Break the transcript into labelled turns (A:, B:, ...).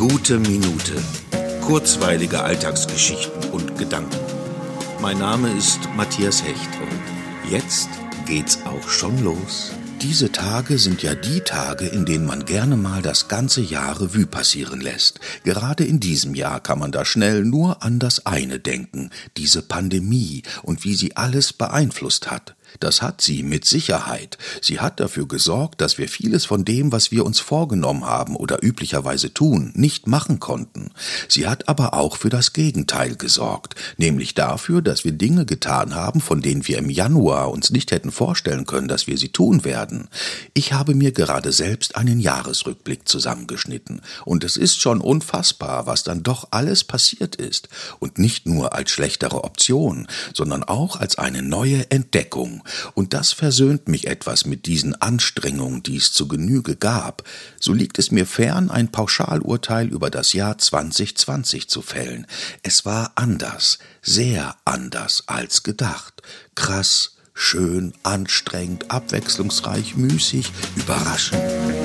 A: Gute Minute. Kurzweilige Alltagsgeschichten und Gedanken. Mein Name ist Matthias Hecht und jetzt geht's auch schon los. Diese Tage sind ja die Tage, in denen man gerne mal das ganze Jahr Revue passieren lässt. Gerade in diesem Jahr kann man da schnell nur an das eine denken, diese Pandemie und wie sie alles beeinflusst hat. Das hat sie mit Sicherheit. Sie hat dafür gesorgt, dass wir vieles von dem, was wir uns vorgenommen haben oder üblicherweise tun, nicht machen konnten. Sie hat aber auch für das Gegenteil gesorgt, nämlich dafür, dass wir Dinge getan haben, von denen wir im Januar uns nicht hätten vorstellen können, dass wir sie tun werden. Ich habe mir gerade selbst einen Jahresrückblick zusammengeschnitten, und es ist schon unfassbar, was dann doch alles passiert ist, und nicht nur als schlechtere Option, sondern auch als eine neue Entdeckung und das versöhnt mich etwas mit diesen Anstrengungen, die es zu Genüge gab, so liegt es mir fern, ein Pauschalurteil über das Jahr 2020 zu fällen. Es war anders, sehr anders als gedacht, krass, schön, anstrengend, abwechslungsreich, müßig, überraschend.